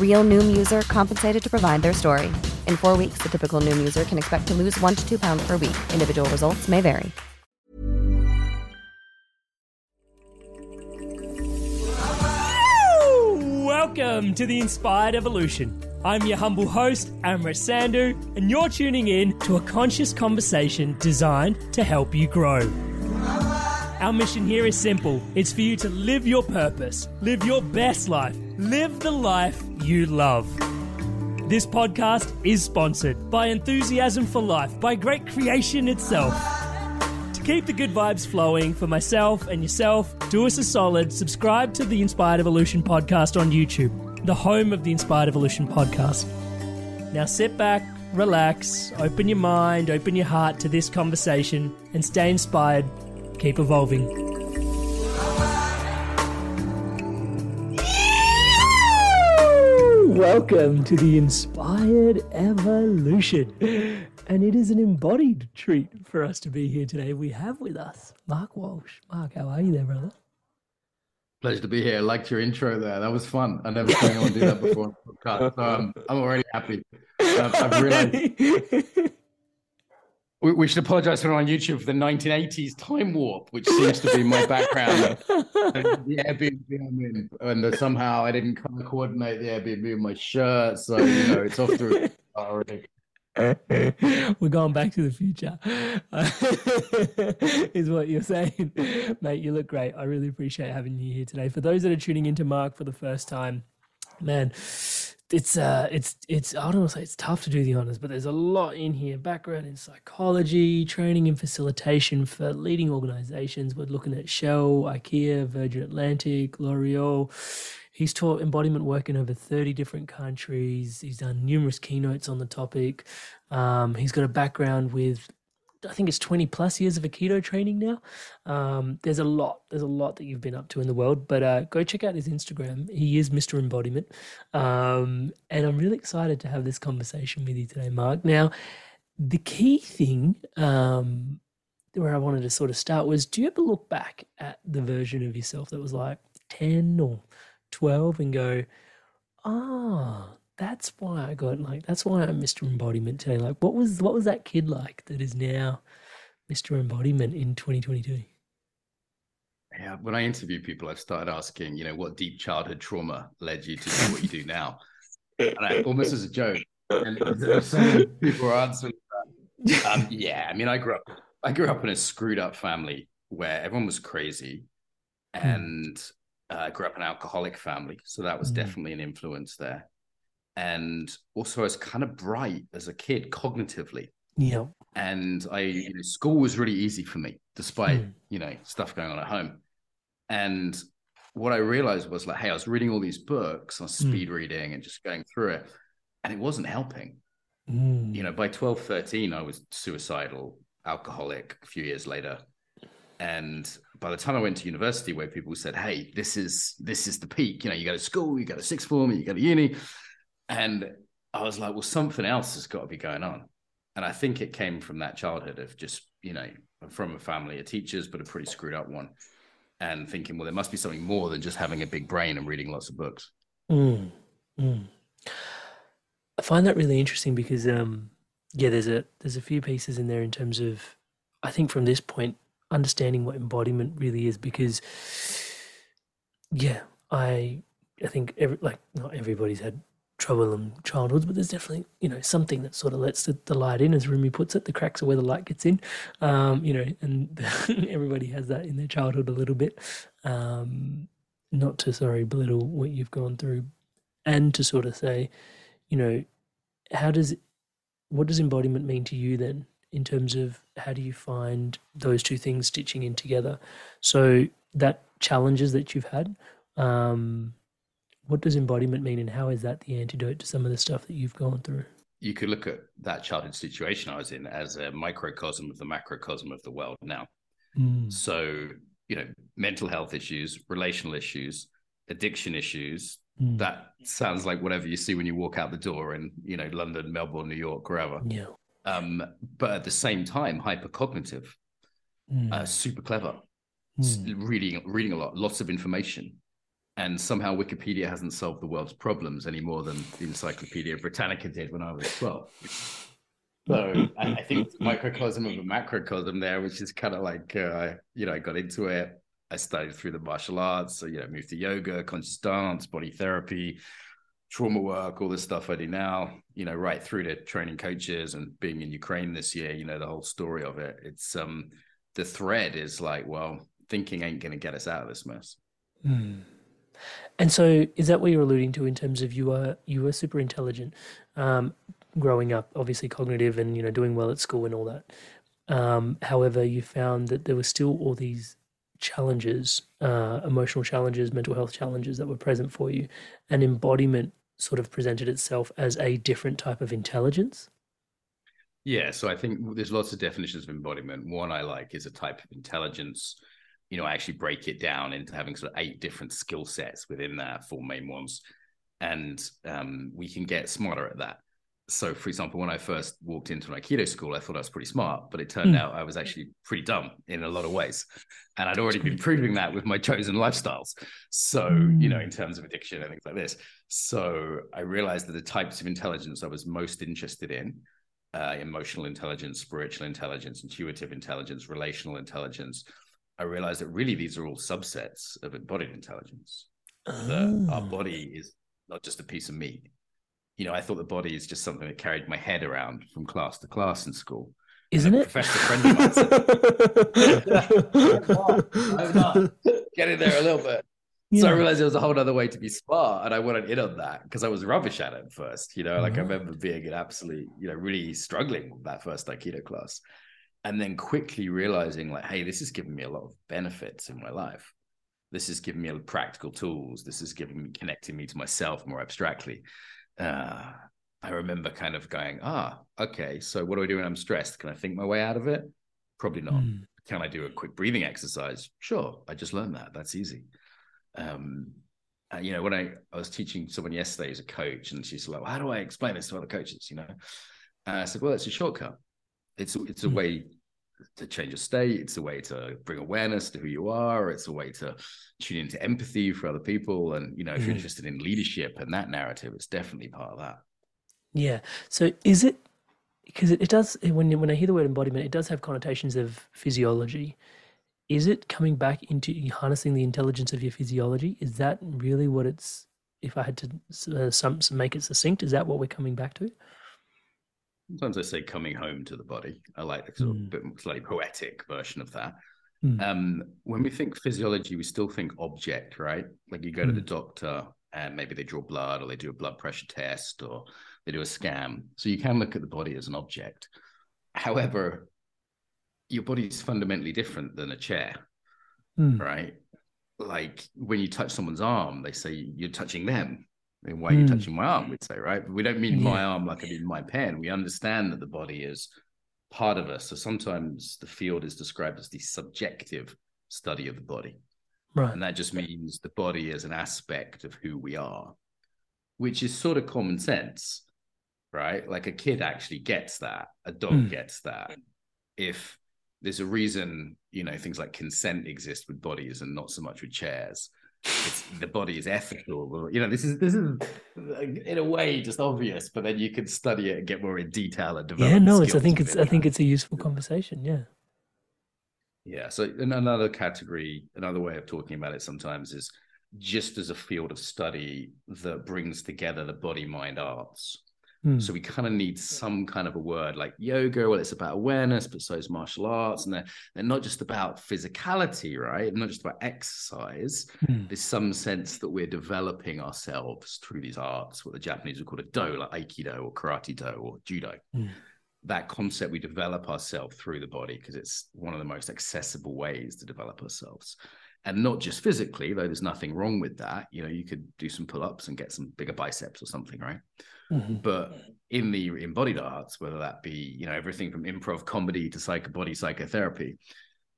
Real Noom user compensated to provide their story. In four weeks, the typical Noom user can expect to lose one to two pounds per week. Individual results may vary. Welcome to the Inspired Evolution. I'm your humble host, Amrit Sandhu, and you're tuning in to a conscious conversation designed to help you grow. Our mission here is simple it's for you to live your purpose, live your best life, live the life you love. This podcast is sponsored by Enthusiasm for Life, by Great Creation itself. To keep the good vibes flowing for myself and yourself, do us a solid, subscribe to the Inspired Evolution podcast on YouTube, the home of the Inspired Evolution podcast. Now sit back, relax, open your mind, open your heart to this conversation, and stay inspired. Keep evolving. Welcome to the Inspired Evolution. And it is an embodied treat for us to be here today. We have with us Mark Walsh. Mark, how are you there, brother? Pleasure to be here. I liked your intro there. That was fun. I never seen anyone do that before. So um, I'm already happy. I've, I've realized we, we should apologize for on YouTube for the 1980s time warp, which seems to be my background. the Airbnb I'm in, and uh, somehow I didn't kind of coordinate the Airbnb with my shirt, so you know it's off to a already. We're going back to the future, is what you're saying, mate. You look great. I really appreciate having you here today. For those that are tuning into Mark for the first time, man, it's uh it's it's I don't want to say it's tough to do the honors, but there's a lot in here. Background in psychology, training and facilitation for leading organizations. We're looking at Shell, IKEA, Virgin Atlantic, L'Oreal. He's taught embodiment work in over 30 different countries. He's done numerous keynotes on the topic. Um, he's got a background with I think it's 20 plus years of Aikido training now. Um, there's a lot, there's a lot that you've been up to in the world, but uh, go check out his Instagram. He is Mr. Embodiment. Um, and I'm really excited to have this conversation with you today, Mark. Now, the key thing um, where I wanted to sort of start was do you ever look back at the version of yourself that was like 10 or 12 and go, ah, that's why I got like that's why I'm Mr. Embodiment today. Like, what was what was that kid like that is now Mr. Embodiment in 2022? Yeah, when I interview people, I've started asking, you know, what deep childhood trauma led you to do what you do now? And I, almost as a joke, and so people are answering that. Um, yeah, I mean, I grew up, I grew up in a screwed up family where everyone was crazy, hmm. and uh, I uh, grew up in an alcoholic family, so that was mm. definitely an influence there and also I was kind of bright as a kid cognitively. Yeah. And I, you know, school was really easy for me, despite mm. you know stuff going on at home. And what I realized was like, hey, I was reading all these books, I was speed mm. reading and just going through it, and it wasn't helping. Mm. You know, by 12, 13, I was suicidal, alcoholic. A few years later, and by the time I went to university, where people said, "Hey, this is this is the peak," you know, you go to school, you go to sixth form, you go to uni, and I was like, well, something else has got to be going on. And I think it came from that childhood of just, you know, from a family of teachers, but a pretty screwed up one. And thinking, well, there must be something more than just having a big brain and reading lots of books. Mm, mm. I find that really interesting because, um, yeah, there's a there's a few pieces in there in terms of, I think from this point, understanding what embodiment really is. Because, yeah, I I think every like not everybody's had troubled childhoods, but there's definitely you know something that sort of lets the, the, light in, as Rumi puts it. The cracks are where the light gets in, um, you know, and everybody has that in their childhood a little bit. Um, not to sorry belittle what you've gone through, and to sort of say, you know, how does what does embodiment mean to you then? In terms of how do you find those two things stitching in together? So that challenges that you've had, um, what does embodiment mean, and how is that the antidote to some of the stuff that you've gone through? You could look at that childhood situation I was in as a microcosm of the macrocosm of the world now. Mm. So, you know, mental health issues, relational issues, addiction issues. Mm. That sounds like whatever you see when you walk out the door in, you know, London, Melbourne, New York, wherever. Yeah. Um, but at the same time, hypercognitive, mm. uh, super clever, mm. reading, reading a lot, lots of information and somehow Wikipedia hasn't solved the world's problems any more than the Encyclopedia Britannica did when I was 12. So I think it's a microcosm of a macrocosm there, which is kind of like, uh, you know, I got into it. I studied through the martial arts, so, you know, moved to yoga, conscious dance, body therapy, trauma work, all this stuff I do now, you know, right through to training coaches and being in Ukraine this year, you know, the whole story of it. It's, um, the thread is like, well, thinking ain't going to get us out of this mess. Mm. And so, is that what you're alluding to in terms of you are you were super intelligent, um, growing up, obviously cognitive, and you know doing well at school and all that. Um, however, you found that there were still all these challenges, uh, emotional challenges, mental health challenges that were present for you, and embodiment sort of presented itself as a different type of intelligence. Yeah, so I think there's lots of definitions of embodiment. One I like is a type of intelligence you know, I actually break it down into having sort of eight different skill sets within that four main ones. And um, we can get smarter at that. So, for example, when I first walked into an Aikido school, I thought I was pretty smart, but it turned mm. out I was actually pretty dumb in a lot of ways. And I'd already been proving that with my chosen lifestyles. So, mm. you know, in terms of addiction and things like this. So I realized that the types of intelligence I was most interested in uh, emotional intelligence, spiritual intelligence, intuitive intelligence, relational intelligence I realized that really these are all subsets of embodied intelligence. Oh. That our oh. body is not just a piece of meat. You know, I thought the body is just something that carried my head around from class to class in school. Isn't it? Professor friend of mine said, I'm not. Getting there a little bit. Yeah. So I realized there was a whole other way to be smart, and I wanted in on that because I was rubbish at it first. You know, like mm-hmm. I remember being an absolute, you know, really struggling with that first Aikido class and then quickly realizing like hey this is giving me a lot of benefits in my life. This is giving me practical tools. This is giving me connecting me to myself more abstractly. Uh, i remember kind of going ah okay so what do i do when i'm stressed? Can i think my way out of it? Probably not. Mm. can i do a quick breathing exercise? Sure i just learned that. That's easy. Um, uh, you know when I, I was teaching someone yesterday as a coach and she's like well, how do i explain this to other coaches? You know? And i said well it's a shortcut. It's it's a mm. way to change your state. It's a way to bring awareness to who you are. It's a way to tune into empathy for other people. And you know, if you're Mm. interested in leadership and that narrative, it's definitely part of that. Yeah. So is it because it, it does when when I hear the word embodiment, it does have connotations of physiology. Is it coming back into harnessing the intelligence of your physiology? Is that really what it's? If I had to uh, some make it succinct, is that what we're coming back to? Sometimes I say coming home to the body. I like the sort of Mm. bit slightly poetic version of that. Mm. Um, when we think physiology, we still think object, right? Like you go to the Mm. doctor and maybe they draw blood or they do a blood pressure test or they do a scan. So you can look at the body as an object. However, your body is fundamentally different than a chair, Mm. right? Like when you touch someone's arm, they say you're touching them. And why are you Mm. touching my arm? We'd say, right? But we don't mean my arm like I mean my pen. We understand that the body is part of us. So sometimes the field is described as the subjective study of the body. Right. And that just means the body is an aspect of who we are, which is sort of common sense, right? Like a kid actually gets that, a dog Mm. gets that. If there's a reason, you know, things like consent exist with bodies and not so much with chairs. It's, the body is ethical. You know, this is this is in a way just obvious, but then you can study it and get more in detail and develop. Yeah. No. It's. I think it's. I think it's a useful conversation. Yeah. Yeah. So another category, another way of talking about it sometimes is just as a field of study that brings together the body mind arts. Mm. So we kind of need some kind of a word like yoga. Well, it's about awareness, but so is martial arts. And they're, they're not just about physicality, right? Not just about exercise. Mm. There's some sense that we're developing ourselves through these arts, what the Japanese would call a do, like Aikido or Karate Do or Judo Mm. that concept we develop ourselves through the body because it's one of the most accessible ways to develop ourselves and not just physically though there's nothing wrong with that. You know you could do some pull-ups and get some bigger biceps or something right? Mhm. but in the embodied arts whether that be you know everything from improv comedy to psycho body psychotherapy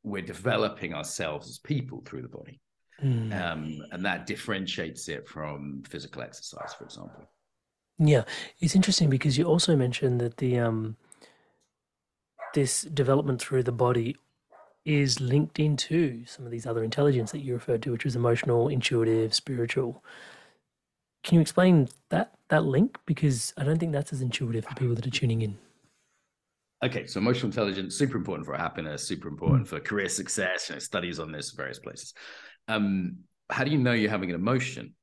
we're developing ourselves as people through the body. Mm. um, and that differentiates it from physical exercise for example. Yeah, it's interesting because you also mentioned that the um this development through the body is linked into some of these other intelligence that you referred to, which was emotional, intuitive, spiritual. Can you explain that that link? Because I don't think that's as intuitive for people that are tuning in. Okay, so emotional intelligence super important for happiness, super important for career success. You know, studies on this various places. Um, how do you know you're having an emotion?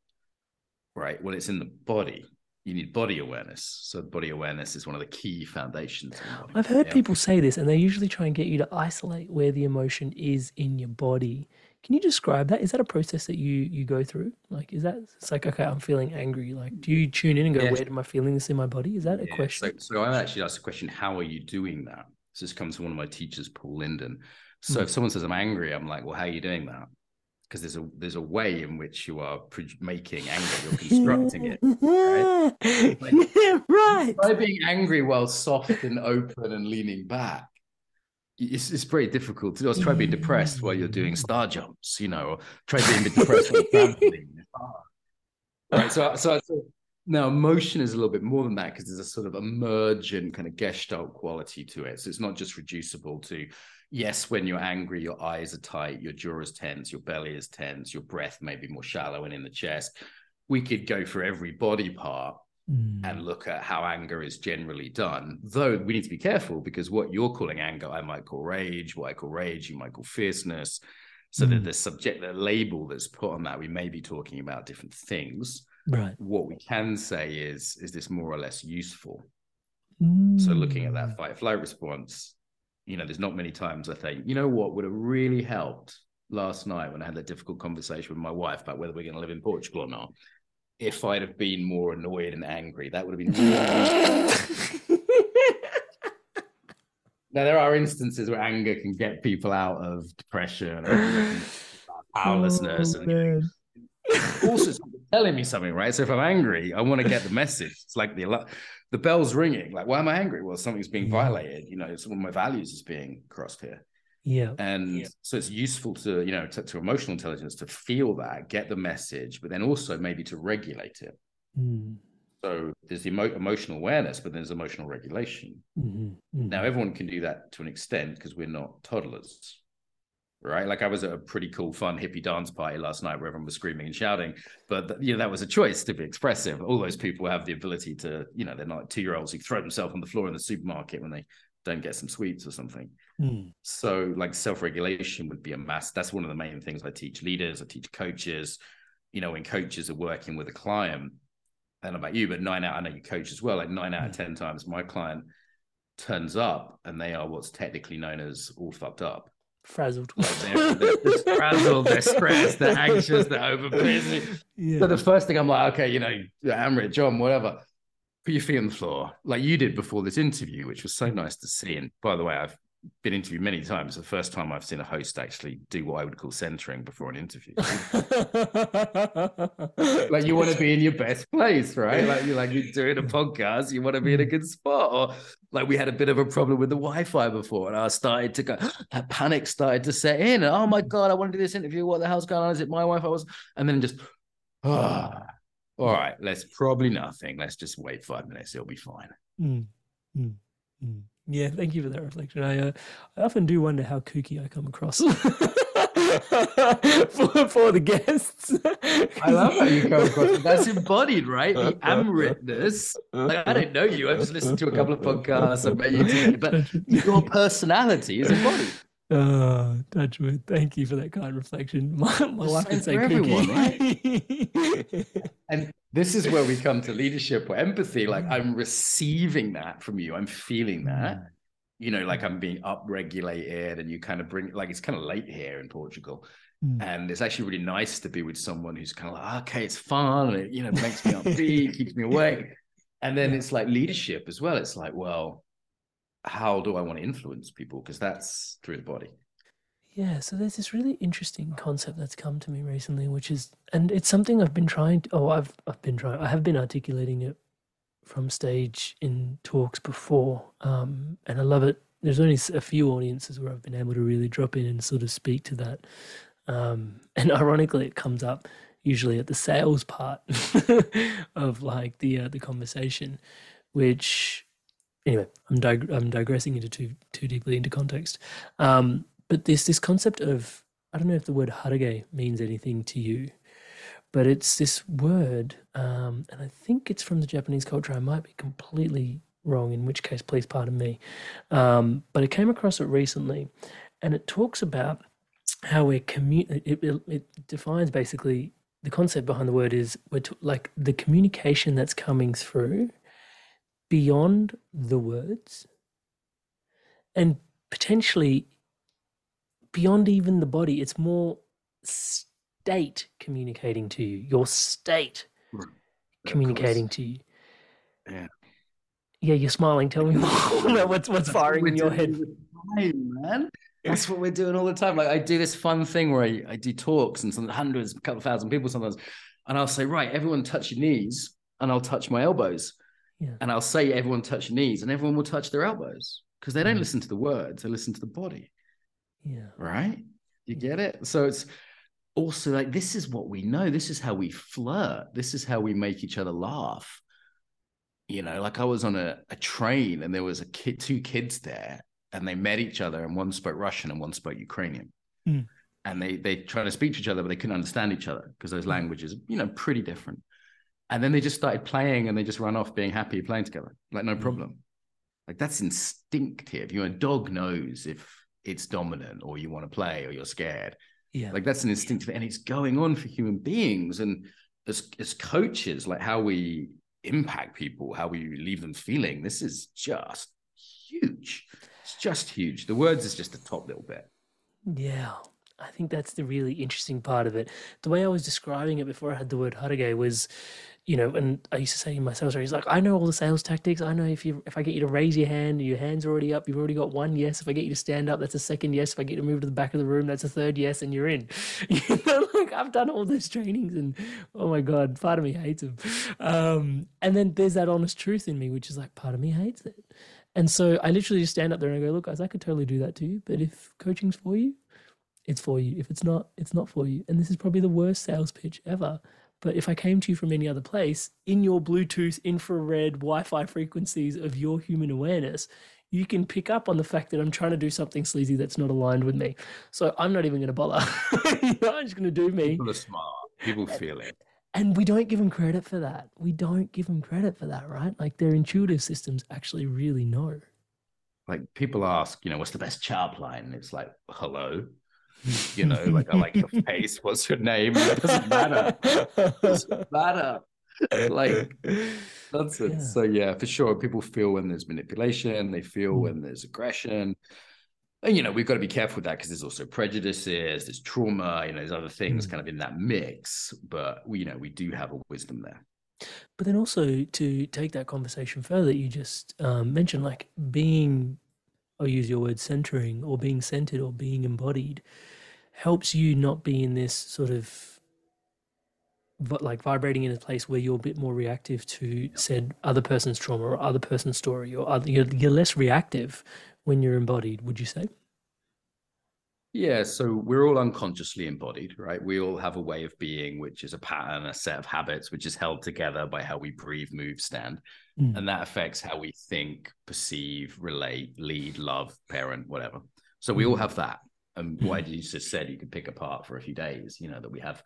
Right. Well, it's in the body. You need body awareness. So body awareness is one of the key foundations. I've heard yeah? people say this, and they usually try and get you to isolate where the emotion is in your body. Can you describe that? Is that a process that you you go through? Like, is that it's like okay, I'm feeling angry. Like, do you tune in and go, Yeah. where am I feeling this in my body? Is that a Yeah, question? So, so I actually asked the question, how are you doing that? So this comes from one of my teachers, Paul Linden. So Hmm. if someone says I'm angry, I'm like, well, how are you doing that? Because there's a there's a way in which you are pro- making anger, you're constructing it. yeah, right. Try being angry while soft and open and leaning back. It's, it's very difficult to do. Try being depressed while you're doing star jumps, you know, or try being depressed while trampoline. It's hard. Right. So, so, so now emotion is a little bit more than that because there's a sort of emergent kind of gestalt quality to it. So it's not just reducible to, yes, when you're angry, your eyes are tight, your jaw is tense, your belly is tense, your breath may be more shallow and in the chest. We could go for every body part Mm. and look at how anger is generally done. Though we need to be careful because what you're calling anger, I might call rage. What I call rage, you might call fierceness. So that Mm. the subject, the label that's put on that, we may be talking about different things. Right. What we can say is, is this more or less useful? So looking at Mm. that fight flight response, you know, there's not many times I think, you know what would have really helped last night when I had that difficult conversation with my wife about whether we're going to live in Portugal or not. If I'd have been more annoyed and angry, that would have been Now there are instances where anger can get people out of depression or powerlessness, Oh, and you know, man. also it's telling me something, right? So if I'm angry, I want to get the message. It's like the the bell's ringing. Like, why am I angry? Well, something's being Yeah. violated. You know, some of my values is being crossed here, Yeah. and so it's useful to you know to, to emotional intelligence to feel that, get the message, but then also maybe to regulate it. Mm. So there's the emo- emotional awareness, but there's emotional regulation. Mm-hmm. Mm-hmm. Now everyone can do that to an extent because we're not toddlers, right? Like I was at a pretty cool, fun hippie dance party last night where everyone was screaming and shouting, but you know that was a choice to be expressive. All those people have the ability to, you know, they're not two year olds who throw themselves on the floor in the supermarket when they don't get some sweets or something. Mm. So like self regulation would be a mass. That's one of the main things I teach leaders. I teach coaches. You know, when coaches are working with a client, I don't know about you, but nine out, I know you coach as well. Like nine out of 10 times, my client turns up and they are what's technically known as all fucked up. Frazzled. They're, they're frazzled, they're stressed, they're anxious, they're over busy. yeah. So the first thing I'm like, okay, you know, Amrit, John, whatever, put your feet on the floor, like you did before this interview, which was so nice to see. And by the way, I've been interviewed many times. The first time I've seen a host actually do what I would call centering before an interview. like you want to be in your best place, right? Like you're like you're doing a podcast, you want to be in a good spot. Or like we had a bit of a problem with the Wi-Fi before, and I started to go, that panic started to set in. And, oh my god, I want to do this interview. What the hell's going on? Is it my Wi-Fi? Was and then just, oh, all right, let's probably nothing. Let's just wait five minutes. It'll be fine. Mm, mm, mm. Yeah, thank you for that reflection. I uh, I often do wonder how kooky I come across for, for the guests. I love how you come across. That's embodied, right? The Amritness. Like I don't know you. I've just listened to a couple of podcasts. I've met you, but your personality is embodied. Oh, touch wood. Thank you for that kind reflection. My, my wife same would say for everyone, kooky. And this is where we come to leadership or empathy. Like I'm receiving that from you. I'm feeling that. You know, like I'm being upregulated, and you kind of bring like it's kind of late here in Portugal. Mm. And it's actually really nice to be with someone who's kind of like, okay, it's fun. And it, you know, makes me upbeat, keeps me awake. And then it's like leadership as well. It's like, well, how do I want to influence people? Because that's through the body. Yeah, so there's this really interesting concept that's come to me recently, which is, and it's something I've been trying. To, oh, I've I've been trying. I have been articulating it from stage in talks before, um, and I love it. There's only a few audiences where I've been able to really drop in and sort of speak to that, um, and ironically, it comes up usually at the sales part of like the uh, the conversation, which anyway, I'm dig- I'm digressing into too too deeply into context. Um, but there's this concept of I don't know if the word haragei means anything to you, but it's this word, um, and I think it's from the Japanese culture. I might be completely wrong, in which case, please pardon me. Um, but I came across it recently, and it talks about how we're commu- it, it, it defines basically the concept behind the word is we're t- like the communication that's coming through beyond the words and potentially beyond even the body it's more state communicating to you your state communicating to you Yeah. yeah you're smiling tell me more what's what's firing in your head Hey, man. That's what we're doing all the time. Like I do this fun thing where I, I do talks and some hundreds, a couple thousand people sometimes, and I'll say, right, everyone touch your knees, and I'll touch my elbows. Yeah. And I'll say, everyone touch your knees, and everyone will touch their elbows because they don't Mhm. listen to the words, they listen to the body. yeah right? You get it? So it's also like this is what we know. This is how we flirt. This is how we make each other laugh. You know, like I was on a, a train and there was a kid, two kids there, and they met each other, and one spoke Russian and one spoke Ukrainian. Mm. And they they tried to speak to each other, but they couldn't understand each other because those languages, you know, pretty different. And then they just started playing and they just run off being happy playing together. Like no mm. problem. Like that's instinctive. You know, a dog knows if it's dominant or you want to play or you're scared. yeah Like that's an instinctive, and it's going on for human beings. And as as coaches, like how we impact people, how we leave them feeling, this is just huge. It's just huge. The words is just the top little bit. Yeah, I think that's the really interesting part of it. The way I was describing it before I had the word haragei was, you know, and I used to say in my sales he's like, I know all the sales tactics. I know if you if I get you to raise your hand, your hand's already up, you've already got one yes. If I get you to stand up, that's a second yes. If I get you to move to the back of the room, that's a third yes, and you're in. You know, like I've done all those trainings, and oh my god, part of me hates them. Um, and then there's that honest truth in me, which is like part of me hates it. And so I literally just stand up there and I go, look, guys, I could totally do that to you, but if coaching's for you, it's for you. If it's not, it's not for you. And this is probably the worst sales pitch ever. But if I came to you from any other place, in your Bluetooth, infrared, Wi Fi frequencies of your human awareness, you can pick up on the fact that I'm trying to do something sleazy that's not aligned with me. So I'm not even going to bother. you know, I'm just going to do me. People are smart. People feel it. And we don't give them credit for that. We don't give them credit for that, right? Like their intuitive systems actually really know. Like people ask, you know, what's the best chart line? And it's like, hello. You know, like I like your face. What's your name? It doesn't matter. It doesn't matter. Like that's it. Yeah. So yeah, for sure. People feel when there's manipulation, they feel Mm. when there's aggression. And you know, we've got to be careful with that because there's also prejudices, there's trauma, you know, there's other things Mm. kind of in that mix. But we, you know, we do have a wisdom there. But then also to take that conversation further, you just um, mentioned like being, I'll use your word centering or being centered or being embodied helps you not be in this sort of like vibrating in a place where you're a bit more reactive to said other person's trauma or other person's story or other, you're, you're less reactive when you're embodied, would you say? Yeah, so we're all unconsciously embodied, right? We all have a way of being, which is a pattern, a set of habits, which is held together by how we breathe, move, stand. Mm. And that affects how we think, perceive, relate, lead, love, parent, whatever. So we all have that. And what you just said, you could pick apart for a few days, you know, that we have,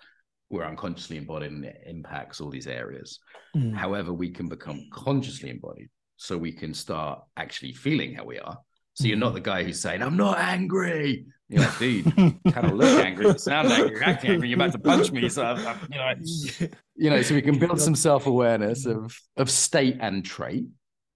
we're unconsciously embodied and it impacts all these areas. Mm. However, we can become consciously embodied. So we can start actually feeling how we are. So you're not the guy who's saying, I'm not angry. You're like, dude, kind of look angry, you sound angry, you're acting angry, you're about to punch me. So, I'm, I'm- you know, you know, so we can build some self-awareness of of state and trait.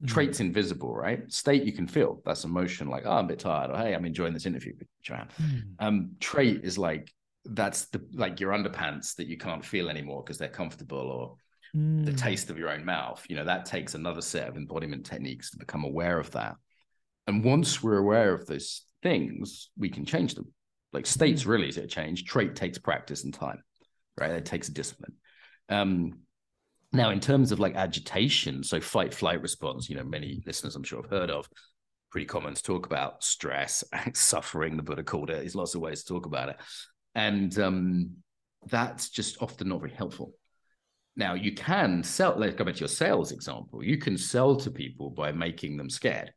Trait's invisible, right? State you can feel. That's emotion, like, oh, I'm a bit tired, or hey, I'm enjoying this interview Joanne. Mm. Um, trait is like that's the like your underpants that you can't feel anymore because they're comfortable, or the Mm. taste of your own mouth. You know, that takes another set of embodiment techniques to become aware of that. And once we're aware of those things, we can change them. Like states really easy to change. Trait takes practice and time, right? It takes discipline. Um, now, in terms of like agitation, so fight flight response, you know, many listeners I'm sure have heard of, pretty common to talk about stress, suffering, the Buddha called it. There's lots of ways to talk about it. And um, that's just often not very helpful. Now, you can sell, let's go back to your sales example. You can sell to people by making them scared,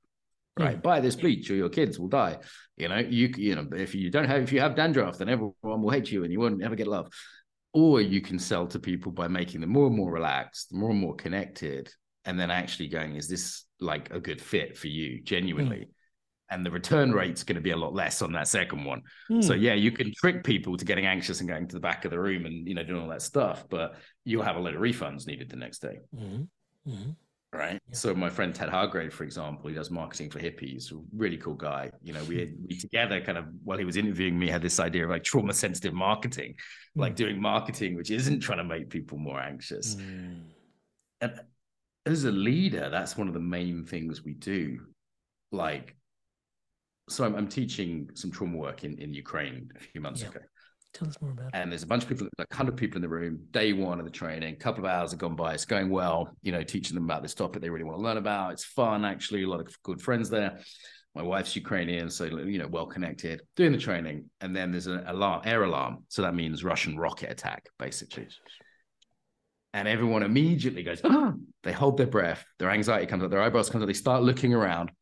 right? Buy this bleach or your kids will die. You know, you you know, if you don't have, if you have dandruff, then everyone will hate you and you won't ever get love. Or you can sell to people by making them more and more relaxed, more and more connected, and then actually going, is this like a good fit for you genuinely? And the return rate's going to be a lot less on that second one. So Mm. yeah, you can trick people to getting anxious and going to the back of the room and you know doing all that stuff, but you'll have a lot of refunds needed the next day, Mhm. Right? Yeah. So my friend Tad Hargrave, for example, he does marketing for hippies, a really cool guy. You know, we we together kind of while he was interviewing me had this idea of like trauma sensitive marketing, like doing marketing which isn't trying to make people more anxious. Mm. And as a leader, that's one of the main things we do. Like, so I'm, I'm teaching some trauma work in, in Ukraine a few months Yeah. ago. Tell us more about it. And there's a bunch of people, like 100 people in the room, day one of the training, a couple of hours have gone by. It's going well, you know, teaching them about this topic they really want to learn about. It's fun, actually, a lot of good friends there. My wife's Ukrainian, so, you know, well connected, doing the training. And then there's an alarm, air alarm. So that means Russian rocket attack, basically. And everyone immediately goes, ah! they hold their breath, their anxiety comes up, their eyebrows comes up, they start looking around.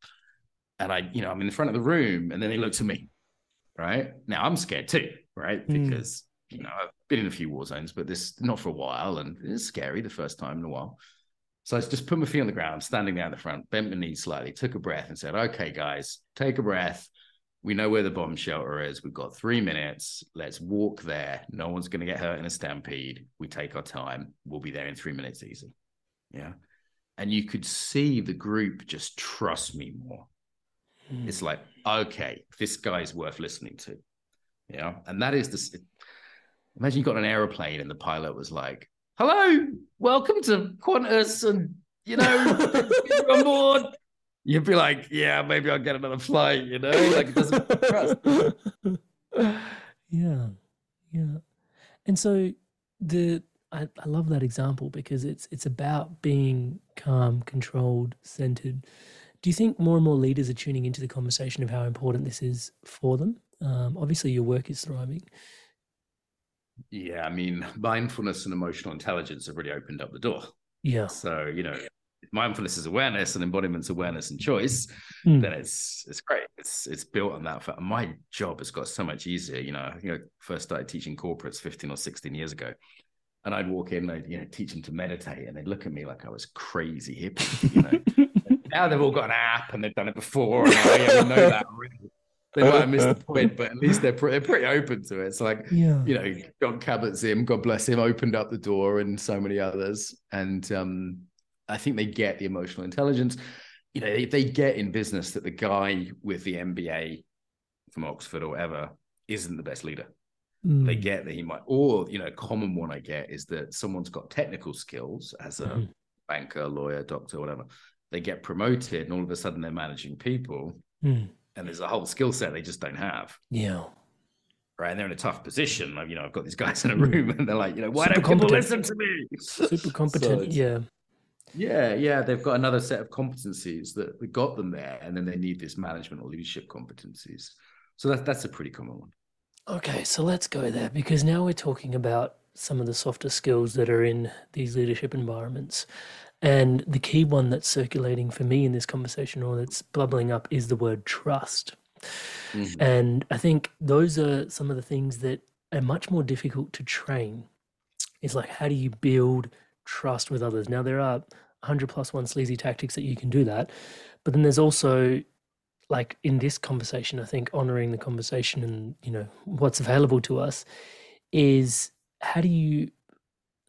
And I, you know, I'm in the front of the room and then they look to me, right? Now I'm scared too, right? Mm. Because, you know, I've been in a few war zones, but this not for a while. And it's scary the first time in a while. So I just put my feet on the ground, standing there at the front, bent my knees slightly, took a breath and said, okay, guys, take a breath. We know where the bomb shelter is. We've got three minutes. Let's walk there. No one's going to get hurt in a stampede. We take our time. We'll be there in three minutes easy. Yeah. And you could see the group just trust me more. Mm. It's like, okay, this guy's worth listening to. Yeah. And that is the imagine you got an aeroplane and the pilot was like, hello, welcome to Qantas. And, you know, you're on board. You'd be like, yeah, maybe I'll get another flight, you know, like it doesn't trust. yeah, yeah. And so the I, I love that example because it's it's about being calm, controlled, centered. Do you think more and more leaders are tuning into the conversation of how important this is for them? Um, obviously, your work is thriving. Yeah, I mean, mindfulness and emotional intelligence have really opened up the door. Yeah. So, you know, mindfulness is awareness and embodiment's awareness and choice, Mm. then it's it's great. It's it's built on that. fact. My job has got so much easier. You know, I think I first started teaching corporates 15 or 16 years ago. And I'd walk in, and I'd you know, teach them to meditate, and they'd look at me like I was crazy hippie, you know. now they've all got an app and they've done it before. And I know that already. They might have missed the point, but at least they're, pre- they're pretty open to it. It's like, Yeah. you know, Jon Kabat-Zinn, God bless him, opened up the door and so many others. And um, I think they get the emotional intelligence. You know, if they get in business that the guy with the MBA from Oxford or whatever isn't the best leader. They Mm. get that he might, or, you know, a common one I get is that someone's got technical skills as a Mhm. banker, lawyer, doctor, whatever. They get promoted and all of a sudden they're managing people Mm. And there's a whole skill set they just don't have. Yeah. Right. And they're in a tough position. Like, you know, I've got these guys in a room and they're like, you know, why Super don't people listen to me? Super competent. it's- yeah. Yeah, yeah. They've got another set of competencies that, that got them there. And then they need this management or leadership competencies. So that's that's a pretty common one. Okay, so let's go there because now we're talking about some of the softer skills that are in these leadership environments. And the key one that's circulating for me in this conversation or that's bubbling up is the word trust. Mhm. And I think those are some of the things that are much more difficult to train. It's like, how do you build trust with others? Now, there are 100 plus one sleazy tactics that you can do that. But then there's also, like in this conversation, I think honoring the conversation and, you know, what's available to us is how do you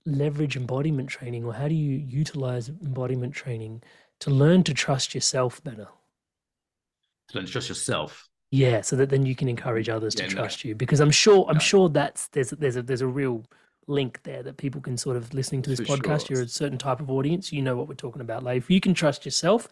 leverage embodiment training or how do you utilize embodiment training to learn to trust yourself better? To learn to trust yourself. Yeah, so that then you can encourage others Yeah, to no. trust you because I'm sure I'm No. sure that's there's a- there's a there's a real link there that people can sort of listening to this For podcast. sure. You're a certain type of audience, you know what we're talking about. Like if you can trust yourself,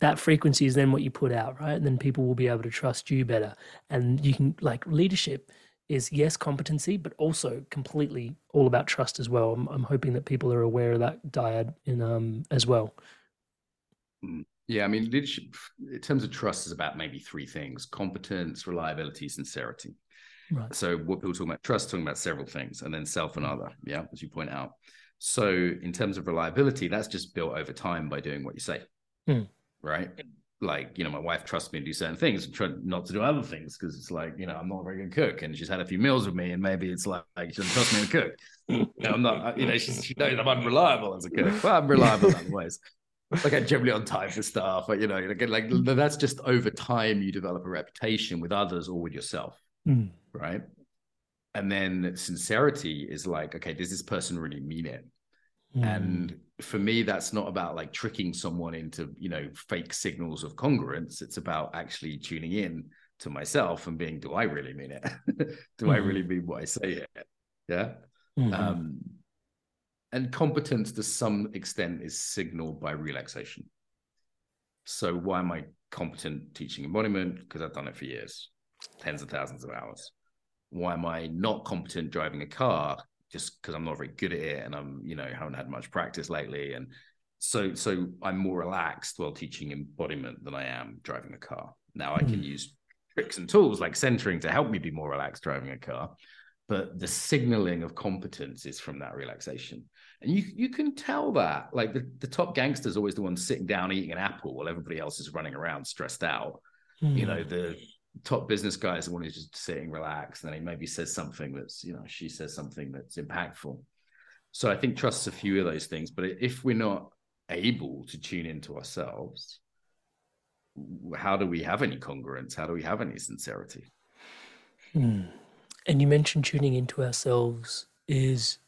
that frequency is then what you put out, right? And then people will be able to trust you better. And you can like leadership is yes competency, but also completely all about trust as well. I'm, I'm hoping that people are aware of that dyad in um as well. Yeah, I mean, leadership in terms of trust is about maybe three things: competence, reliability, sincerity. Right. So what people talking about trust, talking about several things, and then self and other. Yeah, as you point out. So in terms of reliability, that's just built over time by doing what you say. Hmm. Right. Like, you know, my wife trusts me to do certain things and try not to do other things because it's like, you know, I'm not a very good cook. And she's had a few meals with me, and maybe it's like, like she doesn't trust me to cook. you know, I'm not, you know, she, she knows I'm unreliable as a cook. Well, I'm reliable in other ways. Like I'm generally on time for stuff, but you know, again, like that's just over time you develop a reputation with others or with yourself Mm. right? And then sincerity is like, okay, does this person really mean it? Mm. And for me, that's not about like tricking someone into, you know, fake signals of congruence. It's about actually tuning in to myself and being, do I really mean it? do I Mhm. really mean what I say here? Yeah. Mhm. Um, and competence to some extent is signaled by relaxation. So why am I competent teaching embodiment? Because I've done it for years, tens of thousands of hours. Why am I not competent driving a car? Just because I'm not very good at it and I'm, you know, haven't had much practice lately. And so so I'm more relaxed while teaching embodiment than I am driving a car. Now I can use tricks and tools like centering to help me be more relaxed driving a car but the signaling of competence is from that relaxation and you you can tell that like the, the top gangster is always the one sitting down eating an apple while everybody else is running around stressed out you know Mm. the top business guy is the one who's just sitting relaxed and then he maybe says something that's you know she says something that's impactful so i think trust's a few of those things but if we're not able to tune into ourselves how do we have any congruence how do we have any sincerity Hmm. And you mentioned tuning into ourselves is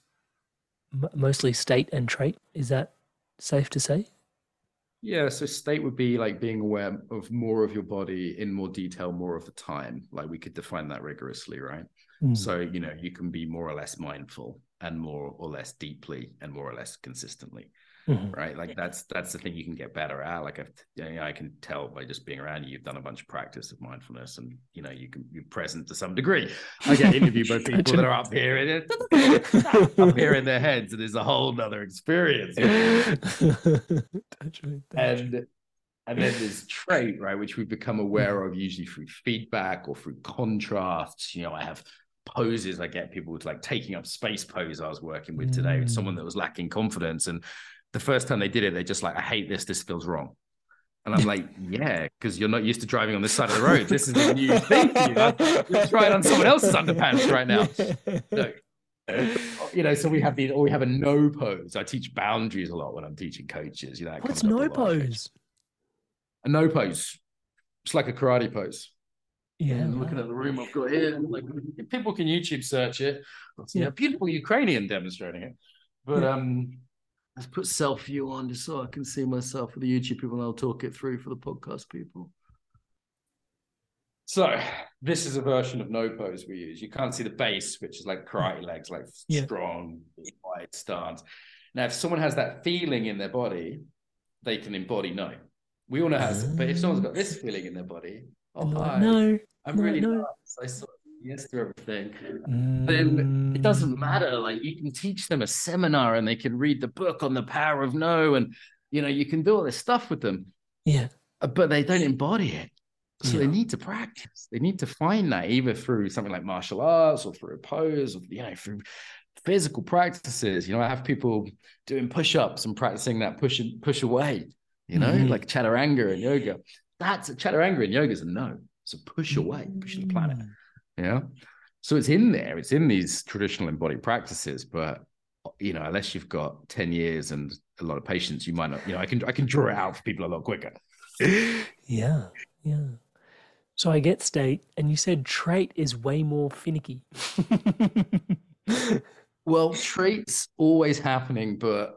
m- mostly state and trait. Is that safe to say? Yeah, so state would be like being aware of more of your body in more detail more of the time. Like we could define that rigorously, right? Mm. So, you know, you can be more or less mindful and more or less deeply and more or less consistently, Mhm. right? Like that's that's the thing you can get better at. Like I've, you know, I can tell by just being around you, you've done a bunch of practice of mindfulness, and you know, you can you're present to some degree. I get interviewed by people that are up here and up here in their heads, and it's a whole nother experience. And and then there's trait right which we become aware of usually through feedback or through contrasts you know i have poses I get people with like taking up space pose I was working with today with someone that was lacking confidence. And the first time they did it, they're just like, I hate this, this feels wrong. And I'm like, yeah, because you're not used to driving on this side of the road. This is a new thing you. You're trying on someone else's underpants right now. No. You know, so we have the or we have a no pose. I teach boundaries a lot when I'm teaching coaches. You know, What's comes up a no lot of coaches. pose? A no pose. It's like a karate pose. Yeah. I'm looking at the room I've got here. Like people can YouTube search it. A beautiful Ukrainian demonstrating it. But Yeah. um let's put self view on just so I can see myself for the YouTube people and I'll talk it through for the podcast people. So this is a version of no pose we use. You can't see the base, which is like karate legs, like Yeah. strong, wide stance. Now, if someone has that feeling in their body, they can embody no. We all know how to, but if someone's got this feeling in their body, oh And hi, no. I'm no, really no. nice. Yes to everything. Then it doesn't Mm. matter. Like you can teach them a seminar and they can read the book on the power of no, and you know you can do all this stuff with them, Yeah. uh, but they don't embody it. So they need to practice. They need to find that either through something like martial arts or through a pose, or you know, through physical practices. You know, I have people doing push-ups and practicing that push and push away. You know, Mhm. like chaturanga and yoga. That's chaturanga and yoga is a no. It's a push away, push the planet. Yeah. So it's in there. It's in these traditional embodied practices, but you know, unless you've got 10 years and a lot of patience, you might not, you know, I can I can draw it out for people a lot quicker. Yeah. Yeah. So I get state, and you said trait is way more finicky. Well, traits always happening, but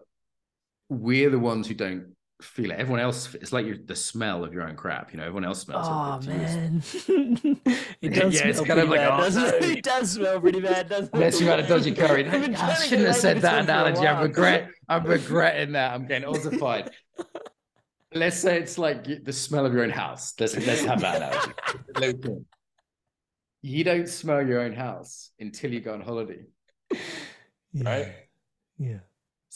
we're the ones who don't feel it. Everyone else, it's like you're the smell of your own crap. You know, everyone else smells Oh it. man, it does Yeah, it's smell kind of like, bad, oh, doesn't no. it? It does smell pretty bad, doesn't it? Unless you had a dodgy curry. I've been I trying to shouldn't have said that this one for a analogy. I regret. I'm regretting that. I'm getting ossified. let's say it's like the smell of your own house. Let's let's have that analogy. You don't smell your own house until you go on holiday, right? Yeah.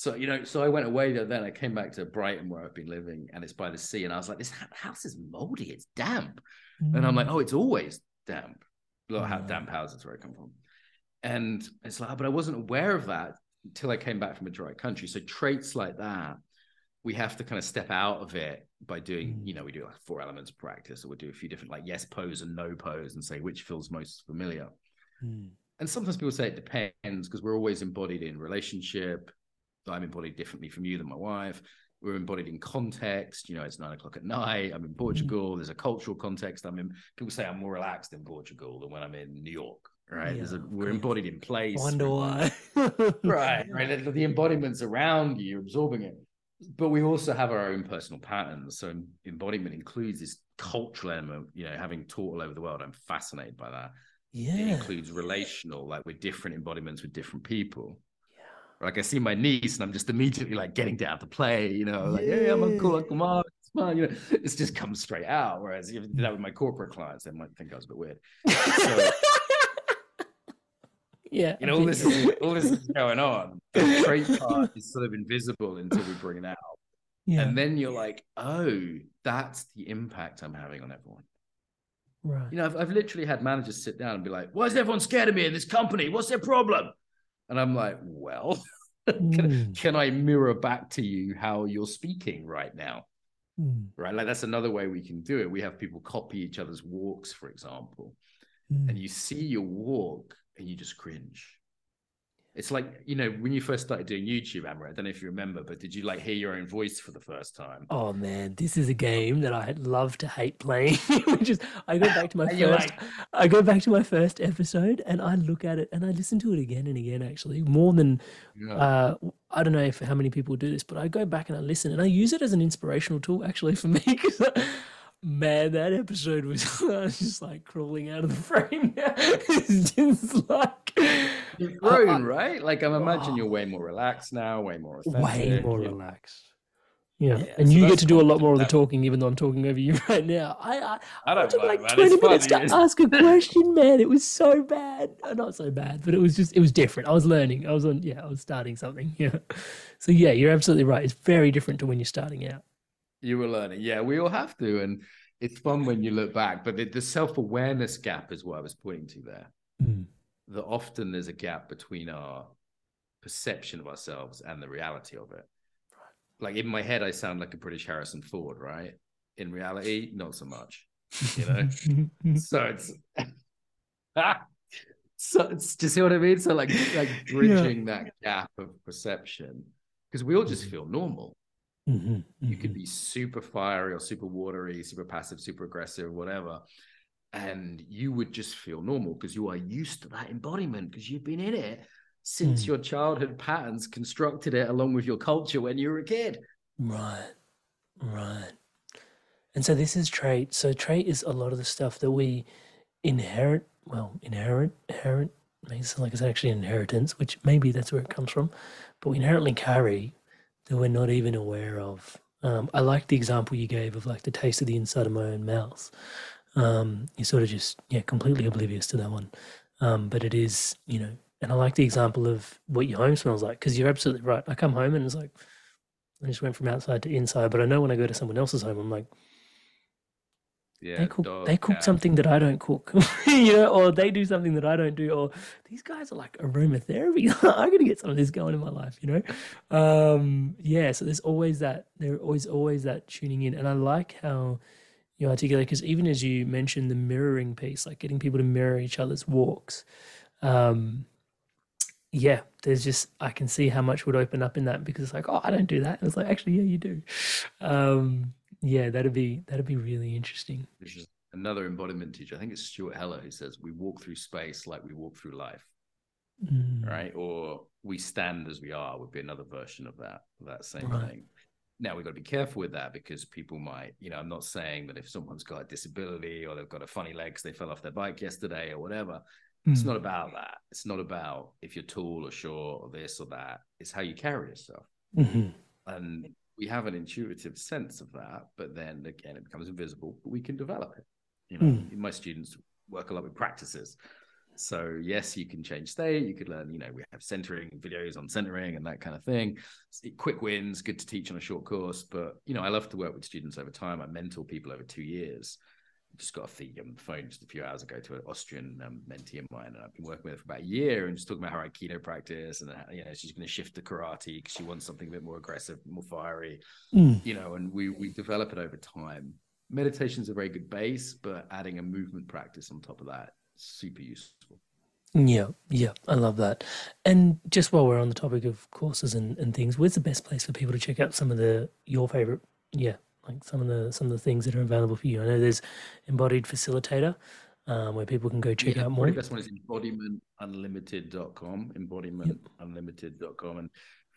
So you know, so I went away there. Then I came back to Brighton, where I've been living, and it's by the sea. And I was like, "This house is moldy. It's damp." And I'm like, Mm. "Oh, it's always damp." Look how Mm. damp houses where I come from. And it's like, but I wasn't aware of that until I came back from a dry country. So traits like that, we have to kind of step out of it by doing, Mm. you know, we do like four elements of practice, or we do a few different like yes pose and no pose, and say which feels most familiar. Mm. And sometimes people say it depends because we're always embodied in relationship. I'm embodied differently from you than my wife. We're embodied in context. You know, it's nine o'clock at night. I'm in mm-hmm. Portugal. There's a cultural context. I'm in. People say I'm more relaxed in Portugal than when I'm in New York. Right? There's a, we're embodied in place. Wonder why. right right the, the embodiments around you you're absorbing it but we also have our own personal patterns so embodiment includes this cultural element you know having taught all over the world i'm fascinated by that it Yeah. includes relational like with different embodiments with different people like i see my niece and i'm just immediately like getting down to play you know like yeah, i'm uncle uncle mark it's fun you know it's just comes straight out whereas if that with my corporate clients they might think i was a bit weird so yeah. you know, all this is all this is going on. The trait part is sort of invisible until we bring it out. yeah. And then you're like, oh, that's the impact I'm having on everyone. right. You know, I've, I've literally had managers sit down and be like, why is everyone scared of me in this company? What's their problem? And I'm like, well, can, Mm. can I mirror back to you how you're speaking right now? Mm. Right. Like that's another way we can do it. We have people copy each other's walks, for example. Mm. and you see your walk and you just cringe. It's like, you know, when you first started doing YouTube, Amber, I don't know if you remember, but did you like hear your own voice for the first time? Oh man, this is a game that I love to hate playing. Which is, I go back to my first, I go back to my first episode, and I look at it, and I listen to it again and again. Actually, more than Yeah. uh, I don't know if how many people do this, but I go back and I listen, and I use it as an inspirational tool actually for me. 'Cause, man, that episode was I was just like crawling out of the frame. it's just like You've I- I- grown, right? Like, I'm imagining you're way more relaxed now, way more way more Yeah. relaxed. Yeah, Yeah, and so you get to do a lot more of the talking, even though I'm talking over you right now. I I, I don't took mind, like man. It's 20 minutes fun, to ask a question, man. It was so bad. Uh, Not so bad, but it was just it was different. I was learning. I was on yeah, I was starting something. Yeah. So yeah, you're absolutely right. It's very different to when you're starting out. You were learning. Yeah, we all have to. And it's fun when you look back, but the, the self awareness gap is what I was pointing to there. Mm. that often there's a gap between our perception of ourselves and the reality of it. Like in my head, I sound like a British Harrison Ford, right? In reality, not so much. You know, so it's so it's, do you see what I mean? So like like bridging yeah. that gap of perception because we all just feel normal. Mm-hmm, mm-hmm. You could mm-hmm. be super fiery or super watery, super passive, super aggressive, whatever. And you would just feel normal because you are used to that embodiment because you've been in it since mm. your childhood patterns constructed it along with your culture when you were a kid. Right, right. And so this is trait. So trait is a lot of the stuff that we inherit. Well, inherit, inherit makes it like it's actually inheritance, which maybe that's where it comes from, but we inherently carry that we're not even aware of. Um, I like the example you gave of like the taste of the inside of my own mouth. Um, you're sort of just yeah completely oblivious to that one, um, but it is you know. And I like the example of what your home smells like because you're absolutely right. I come home and it's like I just went from outside to inside, but I know when I go to someone else's home, I'm like, yeah, they cook dog, they cook something that I don't cook, you know, or they do something that I don't do, or these guys are like aromatherapy. I'm gonna get some of this going in my life, you know. Um, yeah, so there's always that. There always always that tuning in, and I like how you articulate because even as you mentioned the mirroring piece, like getting people to mirror each other's walks. Um, yeah, there's just I can see how much would open up in that because it's like, oh, I don't do that. And it's like, actually, yeah, you do. Um, yeah, that'd be that'd be really interesting. Which is another embodiment teacher. I think it's Stuart Heller who says we walk through space like we walk through life. Mm. Right. Or we stand as we are would be another version of that, that same right. thing. Now we've got to be careful with that because people might, you know, I'm not saying that if someone's got a disability or they've got a funny legs, they fell off their bike yesterday or whatever. Mm. It's not about that. It's not about if you're tall or short or this or that. It's how you carry yourself. Mm-hmm. And we have an intuitive sense of that, but then again, it becomes invisible, but we can develop it. You know, mm. my students work a lot with practices. So yes, you can change state. You could learn, you know, we have centering videos on centering and that kind of thing. Quick wins, good to teach on a short course. But you know, I love to work with students over time. I mentor people over two years just got on the phone just a few hours ago to an Austrian um, mentee of mine, and I've been working with her for about a year and just talking about her Aikido practice, and uh, you know she's going to shift to karate because she wants something a bit more aggressive, more fiery, mm. you know, and we we develop it over time. Meditation is a very good base, but adding a movement practice on top of that super useful. Yeah, yeah, I love that. And just while we're on the topic of courses and, and things, where's the best place for people to check out some of the your favorite yeah like some of the some of the things that are available for you. I know there's embodied facilitator um, where people can go check yeah, out more. The best one is embodimentunlimited.com, embodimentunlimited.com, and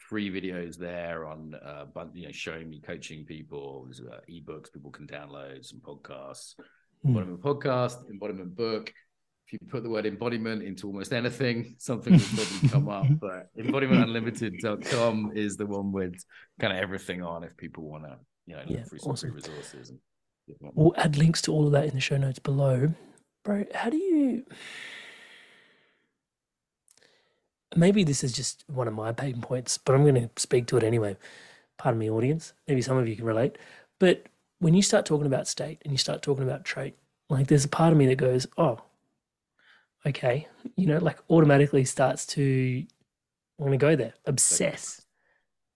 free videos there on uh, you know showing me coaching people. There's uh, ebooks people can download, some podcasts, mm. embodiment podcast, embodiment book. If you put the word embodiment into almost anything, something will probably come up. But embodimentunlimited.com is the one with kind of everything on if people want to you know, yeah, free, awesome. free resources. And we'll add links to all of that in the show notes below. Bro, how do you. Maybe this is just one of my pain points, but I'm going to speak to it anyway. Pardon me, audience. Maybe some of you can relate. But when you start talking about state and you start talking about trait, like there's a part of me that goes, oh, okay, you know, like automatically starts to want to go there, obsess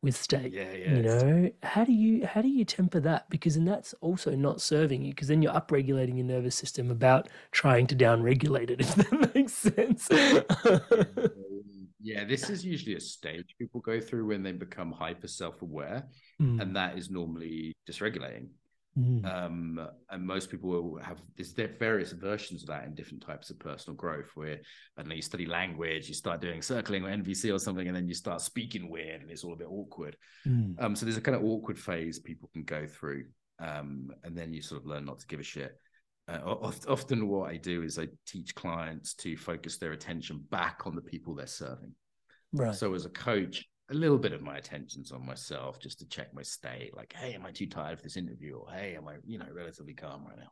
with state. Yeah, yeah. You know, how do you how do you temper that? Because then that's also not serving you. Because then you're upregulating your nervous system about trying to downregulate it. If that makes sense. yeah, this is usually a stage people go through when they become hyper self aware, mm. and that is normally dysregulating. Mm. Um, and most people will have there's various versions of that in different types of personal growth. Where I don't know, you study language, you start doing circling or NVC or something, and then you start speaking weird, and it's all a bit awkward. Mm. Um, so there's a kind of awkward phase people can go through, um, and then you sort of learn not to give a shit. Uh, often, what I do is I teach clients to focus their attention back on the people they're serving. Right. So as a coach, a little bit of my attention's on myself just to check my state. Like, hey, am I too tired for this interview? Or hey, am I, you know, relatively calm right now?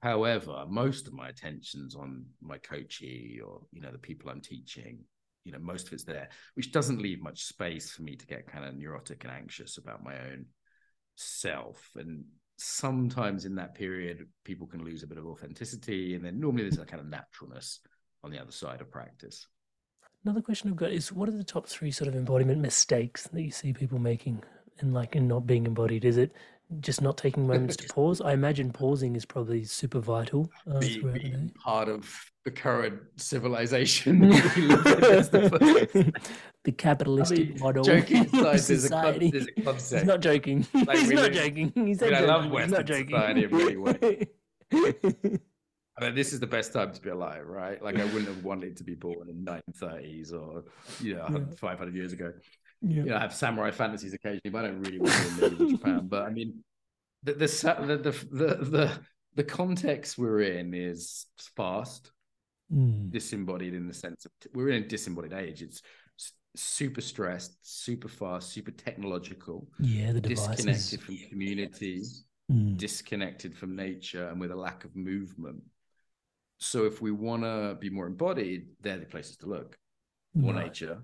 However, most of my attention's on my coachee or, you know, the people I'm teaching. You know, most of it's there, which doesn't leave much space for me to get kind of neurotic and anxious about my own self. And sometimes in that period, people can lose a bit of authenticity. And then normally there's a kind of naturalness on the other side of practice. Another question I've got is what are the top three sort of embodiment mistakes that you see people making and like in not being embodied? Is it just not taking moments to pause? I imagine pausing is probably super vital uh, Be, day. part of the current civilization. we live in. That's the the I capitalistic mean, model joking aside, there's a, society. there's a He's not joking. Like, He's not live- joking. He said I mean, I love joking. He's not Western joking. society in many ways. I mean, this is the best time to be alive, right? Like, I wouldn't have wanted to be born in 1930s or, you know, Yeah. 500 years ago. yeah. You know, I have samurai fantasies occasionally, but I don't really want to be in Japan. But I mean, the the, the the the the the context we're in is fast, Mm. disembodied in the sense of we're in a disembodied age. It's super stressed, super fast, super technological, Yeah, the devices. disconnected from community, Mm. disconnected from nature, and with a lack of movement. So if we want to be more embodied, they're the places to look. More Right. nature.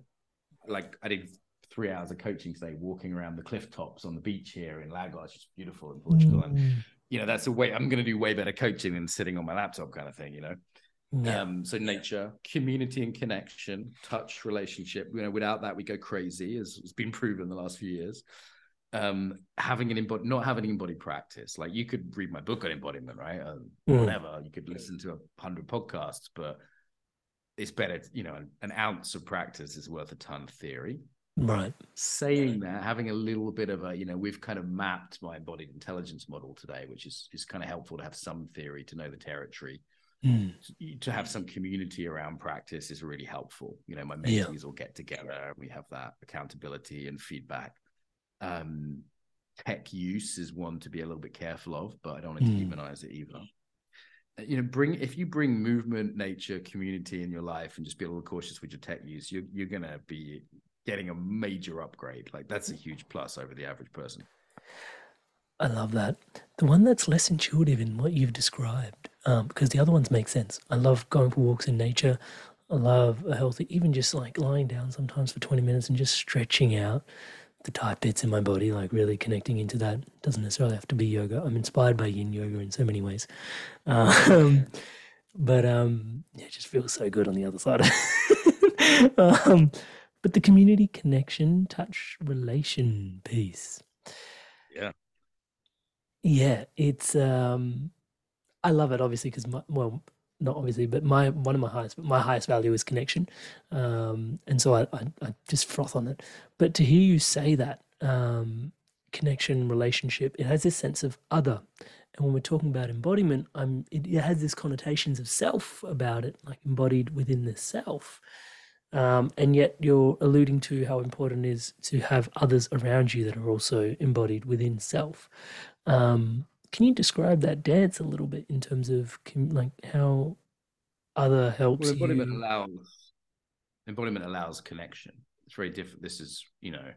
Like I did three hours of coaching today, walking around the cliff tops on the beach here in Lagos. It's beautiful in Portugal. And Mm. you know, that's a way I'm going to do way better coaching than sitting on my laptop kind of thing, you know? Yeah. Um, so nature, community and connection, touch, relationship. You know, without that, we go crazy, as has been proven in the last few years. Um, having an embodied, not having an embodied practice. Like you could read my book on embodiment, right? Um, Mm. Whatever. You could listen to a hundred podcasts, but it's better. You know, an, an ounce of practice is worth a ton of theory. Right. Saying that, having a little bit of a, you know, we've kind of mapped my embodied intelligence model today, which is is kind of helpful to have some theory to know the territory Mm. to have some community around practice is really helpful. You know, my Yeah. mentees all get together and we have that accountability and feedback. Um, tech use is one to be a little bit careful of, but I don't want to Mm. demonize it either. Uh, You know, bring if you bring movement, nature, community in your life, and just be a little cautious with your tech use, you're you're gonna be getting a major upgrade. Like that's a huge plus over the average person. I love that. The one that's less intuitive in what you've described, um, because the other ones make sense. I love going for walks in nature. I love a healthy, even just like lying down sometimes for 20 minutes and just stretching out the tight bits in my body, like really connecting into that. Doesn't necessarily have to be yoga. I'm inspired by yin yoga in so many ways. Um, but um, yeah, it just feels so good on the other side. um, but the community connection, touch, relation piece. Yeah. Yeah, it's um I love it obviously because well not obviously but my one of my highest but my highest value is connection. Um and so I, I I just froth on it. But to hear you say that um connection relationship it has this sense of other. And when we're talking about embodiment I'm it, it has this connotations of self about it like embodied within the self. Um, and yet you're alluding to how important it is to have others around you that are also embodied within self. Um, can you describe that dance a little bit in terms of like how other helps Well, embodiment you? allows embodiment allows connection. It's very different. This is, you know,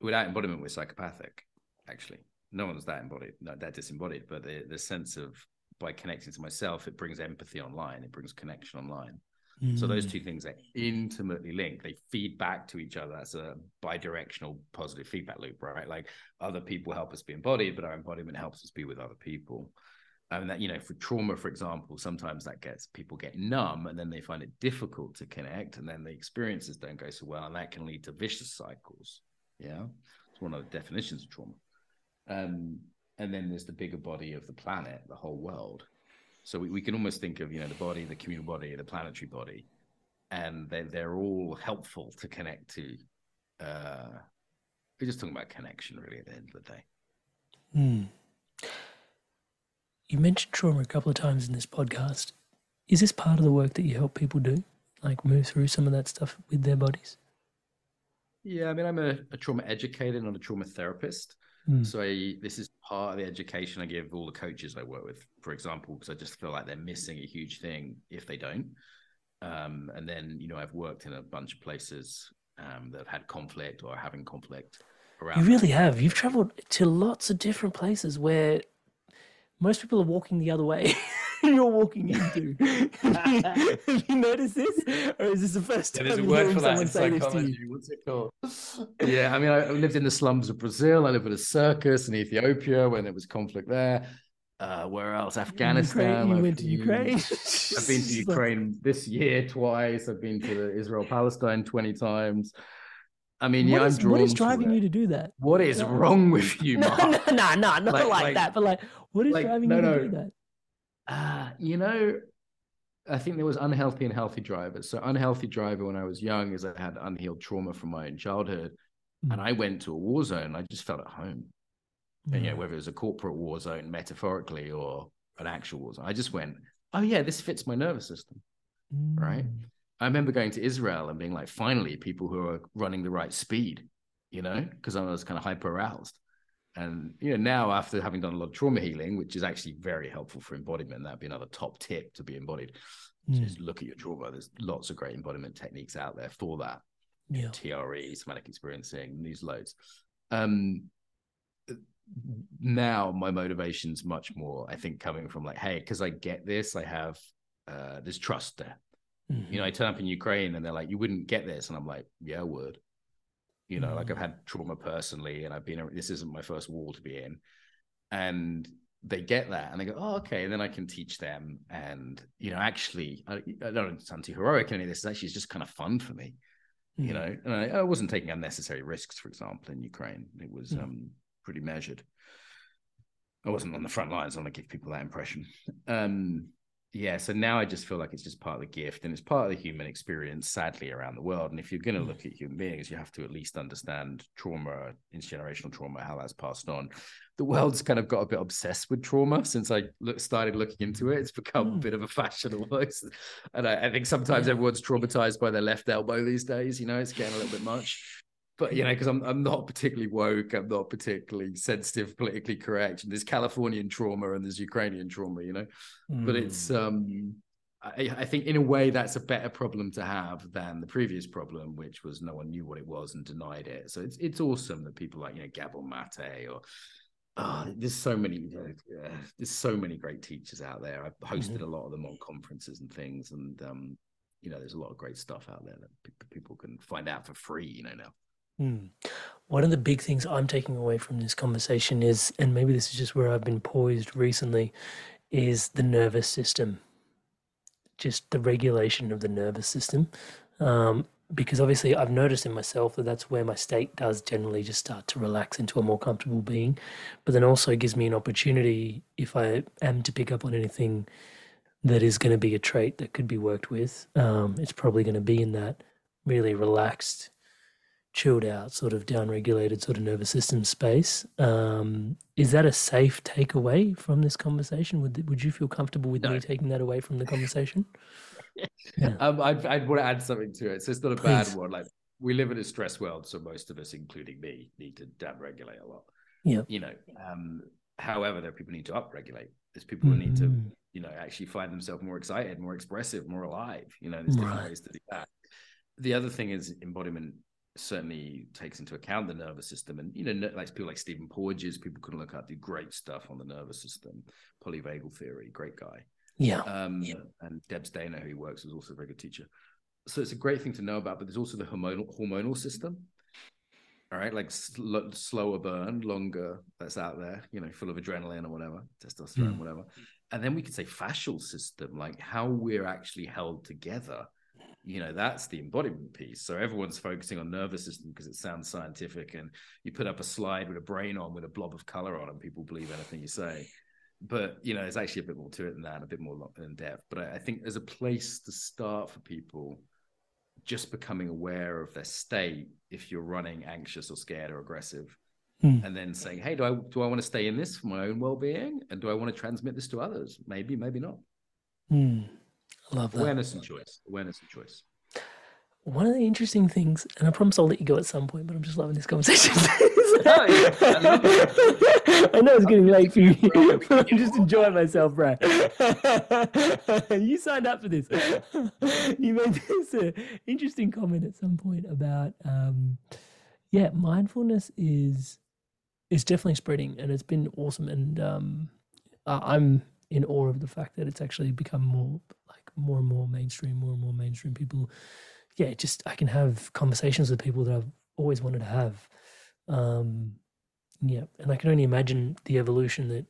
without embodiment, we're psychopathic. Actually, no one's that embodied, no, that disembodied. But the the sense of by connecting to myself, it brings empathy online. It brings connection online. So those Mm, two things are intimately linked. They feed back to each other. That's a bi-directional positive feedback loop, right? Like other people help us be embodied, but our embodiment helps us be with other people. And that, you know, for trauma, for example, sometimes that gets people get numb and then they find it difficult to connect, and then the experiences don't go so well, and that can lead to vicious cycles. Yeah. It's one of the definitions of trauma. Um, and then there's the bigger body of the planet, the whole world. So we, we can almost think of, you know, the body, the communal body, the planetary body, and they, they're all helpful to connect to. Uh, we're just talking about connection, really, at the end of the day. mm. You mentioned trauma a couple of times in this podcast. Is this part of the work that you help people do? Like move through some of that stuff with their bodies? Yeah, I mean, I'm a, a trauma educator, not a trauma therapist. Mm. So this is part of the education I give all the coaches I work with, for example, because I just feel like they're missing a huge thing if they don't. Um, and then, you know, I've worked in a bunch of places um, that have had conflict or are having conflict around. You really have. You've traveled to lots of different places where most people are walking the other way. You're walking into. have you noticed this, or is this the first Yeah, time there's a word for that someone in say this to you? psychology. What's it called? yeah, I mean, I lived in the slums of Brazil. I lived in a circus in Ethiopia when there was conflict there. Uh, where else? Afghanistan. You I've went to Ukraine. I've been to Ukraine this year twice. I've been to the Israel Palestine 20 times. I mean, yeah, What I'm drawn what is driving you to do that? What is wrong with you, No, Mark? no, no, no, not Like- like, like- that. But like, what is like, driving no, you to no. do that? Uh, you know, I think there was unhealthy and healthy drivers. So unhealthy driver when I was young is I had unhealed trauma from my own childhood. And Mm. I went to a war zone. I just felt at home. And, yeah, Mm. whether it was a corporate war zone metaphorically or an actual war zone. I just went, oh yeah, this fits my nervous system. right? Mm. I remember going to Israel and being like, finally, people who are running the right speed, you know, because I was kind of hyper aroused. And you know, now after having done a lot of trauma healing, which is actually very helpful for embodiment, that'd be another top tip to be embodied. Mm. Just look at your trauma. There's lots of great embodiment techniques out there for that. Yeah. TRE, somatic experiencing, these loads. Um, now my motivation's much more, I think, coming from like, hey, because I get this, I have uh, there's trust there. Mhm. You know, I turn up in Ukraine and they're like, you wouldn't get this, and I'm like, yeah, I would. You know, like I've had trauma personally, and I've been. This isn't my first war to be in, and they get that, and they go, oh, okay. And then I can teach them, and you know, actually, I, I don't sound too heroic in any of this. It's actually it's just kind of fun for me you Mm. know and I, I wasn't taking unnecessary risks for example in ukraine it was Mm. um pretty measured i wasn't on the front lines i want to give people that impression um yeah so now i just feel like it's just part of the gift and it's part of the human experience sadly around the world and if you're going to Mm. look at human beings you have to at least understand trauma intergenerational trauma how that's passed on the world's kind of got a bit obsessed with trauma since i look, started looking into it it's become a Mm. bit of a fashion almost and I, I think sometimes everyone's traumatized by their left elbow these days. You know, it's getting a little bit much. But you know, because I'm I'm not particularly woke, I'm not particularly sensitive, politically correct. And there's Californian trauma and there's Ukrainian trauma. You know, but it's Mm. um, I, I think in a way that's a better problem to have than the previous problem, which was no one knew what it was and denied it. So it's it's awesome that people like you know Gabor Mate or oh, there's so many you know, uh, there's so many great teachers out there. I've hosted Mm-hmm. a lot of them on conferences and things, and um, you know there's a lot of great stuff out there that pe- people can find out for free. You know now. Mm. One of the big things I'm taking away from this conversation is, and maybe this is just where I've been poised recently, is the nervous system. Just the regulation of the nervous system. Um, because obviously, I've noticed in myself that that's where my state does generally just start to relax into a more comfortable being. But then also gives me an opportunity, if I am to pick up on anything that is going to be a trait that could be worked with, um, it's probably going to be in that really relaxed chilled out, sort of down regulated sort of nervous system space. Um, is that a safe takeaway from this conversation? Would would you feel comfortable with No. me taking that away from the conversation? Yeah. Um, I'd, I'd want to add something to it. So it's not a bad Please. one. Like we live in a stress world, so most of us, including me, need to down regulate a lot. Yep. You know, um, however, there are people who need to upregulate. There's people who need to, Mm. you know, actually find themselves more excited, more expressive, more alive. You know, there's different Right. ways to do that. The other thing is embodiment certainly takes into account the nervous system, and you know, like people like Stephen Porges, people can look up, do great stuff on the nervous system, polyvagal theory, great guy. Yeah. Um, And Debs Dana, who he works, is also a very good teacher. So it's a great thing to know about, but there's also the hormonal hormonal system. All right, like sl- slower burn, longer. That's out there, you know, full of adrenaline or whatever, testosterone, Mm. whatever. And then we could say fascial system, like how we're actually held together. You know, that's the embodiment piece. So everyone's focusing on nervous system because it sounds scientific, and you put up a slide with a brain on with a blob of color on, and people believe anything you say but you know, there's actually a bit more to it than that, a bit more in depth. But I, I think there's a place to start for people just becoming aware of their state if you're running anxious or scared or aggressive, Hmm. and then saying, "Hey, do I do I want to stay in this for my own well-being, and do I want to transmit this to others? Maybe, maybe not. Mm. Love that. Awareness and choice. Awareness and choice. One of the interesting things, and I promise I'll let you go at some point, but I'm just loving this conversation. Oh, yeah, I know it's getting late for you. but I'm just enjoying myself, bro. you signed up for this. you made this uh, interesting comment at some point about, um, yeah, mindfulness is is definitely spreading, and it's been awesome. And um, I'm in awe of the fact that it's actually become more more and more mainstream, more and more mainstream people. Yeah, just I can have conversations with people that I've always wanted to have. Um, yeah, and I can only imagine the evolution that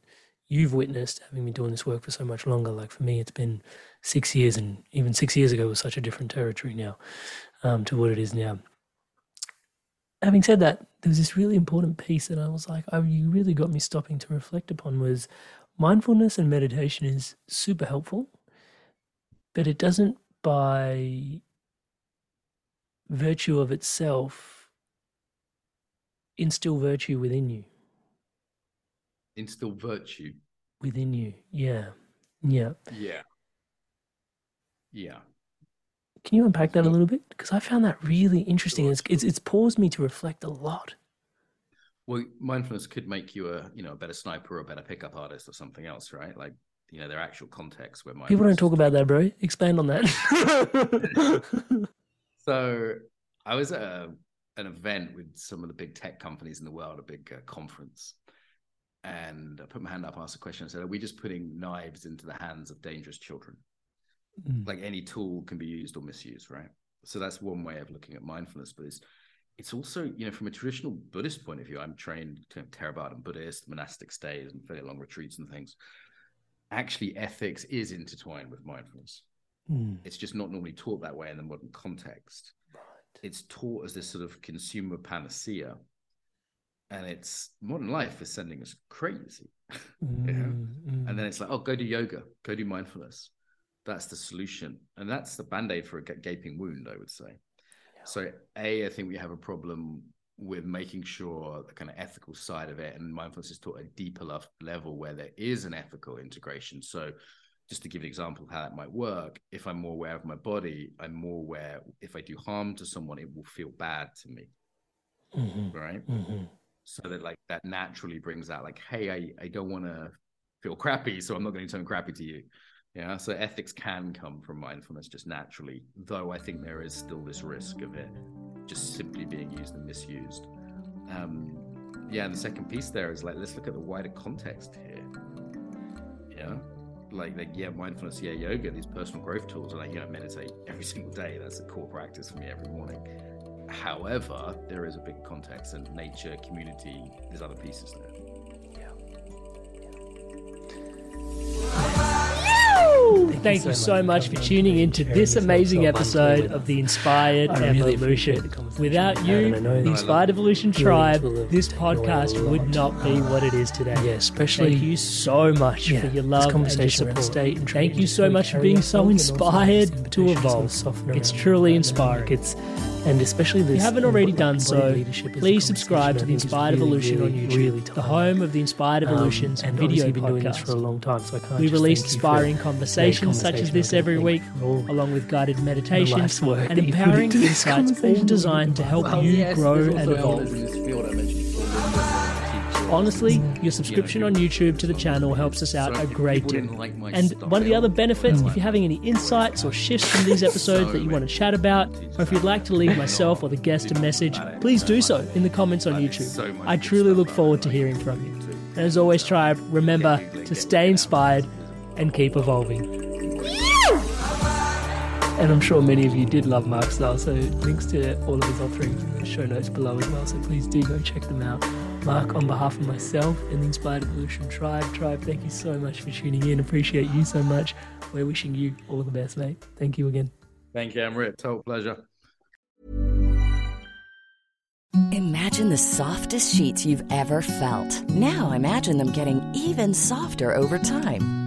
you've witnessed having been doing this work for so much longer. Like for me, it's been six years, and even six years ago was such a different territory now um, to what it is now. Having said that, there was this really important piece that I was like, oh, you really got me stopping to reflect upon was mindfulness and meditation is super helpful, but it doesn't by virtue of itself instill virtue within you. Instill virtue within you. Yeah. Yeah. Yeah. Yeah. Can you unpack that a little bit? Because I found that really interesting. It's, it's, it's paused me to reflect a lot. Well, mindfulness could make you a you know a better sniper or a better pickup artist or something else, right? Like you know, their actual context where my people don't talk about that, bro. Expand on that. so, I was at a, an event with some of the big tech companies in the world, a big uh, conference, and I put my hand up, asked a question. I said, "Are we just putting knives into the hands of dangerous children? Mm. Like any tool can be used or misused, right?" So that's one way of looking at mindfulness, but it's it's also, you know, from a traditional Buddhist point of view, I'm trained to Theravada Buddhist, monastic stays and fairly long retreats and things actually ethics is intertwined with mindfulness. Mm. It's just not normally taught that way in the modern context. Right. It's taught as this sort of consumer panacea. And it's modern life is sending us crazy. Mm, you know? mm. And then it's like, oh, go do yoga, go do mindfulness. That's the solution. And that's the band aid for a gaping wound, I would say. Yeah. So, A, I think we have a problem with making sure the kind of ethical side of it and mindfulness is taught at a deeper level where there is an ethical integration. So, just to give an example of how that might work, if I'm more aware of my body, I'm more aware if I do harm to someone, it will feel bad to me. Mm-hmm. Right. Mm-hmm. So that like that naturally brings out like, hey, I, I don't want to feel crappy, so I'm not going to turn crappy to you. Yeah. So ethics can come from mindfulness just naturally, though I think there is still this risk of it just simply being used and misused. Um, yeah, and the second piece there is like let's look at the wider context here. Yeah, like like yeah, mindfulness, yeah, yoga, these personal growth tools, and like you know, meditate every single day. That's a core practice for me every morning. However, there is a big context and nature, community. There's other pieces there. Thank, you so, much, for tuning in to this amazing episode of the Inspired Evolution. Without you, the Inspired Evolution Tribe, this podcast would not be what it is today. Yeah, especially thank you so much for your love and your support. Thank you so much for being so inspired to evolve. It's truly inspiring. It's and especially this. If you haven't already done so, please subscribe to the Inspired really, Evolution really, on YouTube, really the home of the Inspired um, Evolutions um, and video been podcast. doing this for a long time, so I can't. We release inspiring conversations such as this every week, along with guided meditations and empowering insights, all designed to help well, you yes, grow and evolve. Honestly, your subscription on YouTube to the channel helps us out a great deal. And one of the other benefits, if you're having any insights or shifts from these episodes that you want to chat about, or if you'd like to leave myself or the guest a message, please do so in the comments on YouTube. I truly look forward to hearing from you. And as always, Tribe, remember to stay inspired and keep evolving. And I'm sure many of you did love Mark's style, so links to all of his offerings in the show notes below as well. So please do go check them out. Mark, on behalf of myself and the Inspired Evolution Tribe, Tribe, thank you so much for tuning in. Appreciate you so much. We're wishing you all the best, mate. Thank you again. Thank you, Amrit. Total pleasure. Imagine the softest sheets you've ever felt. Now imagine them getting even softer over time.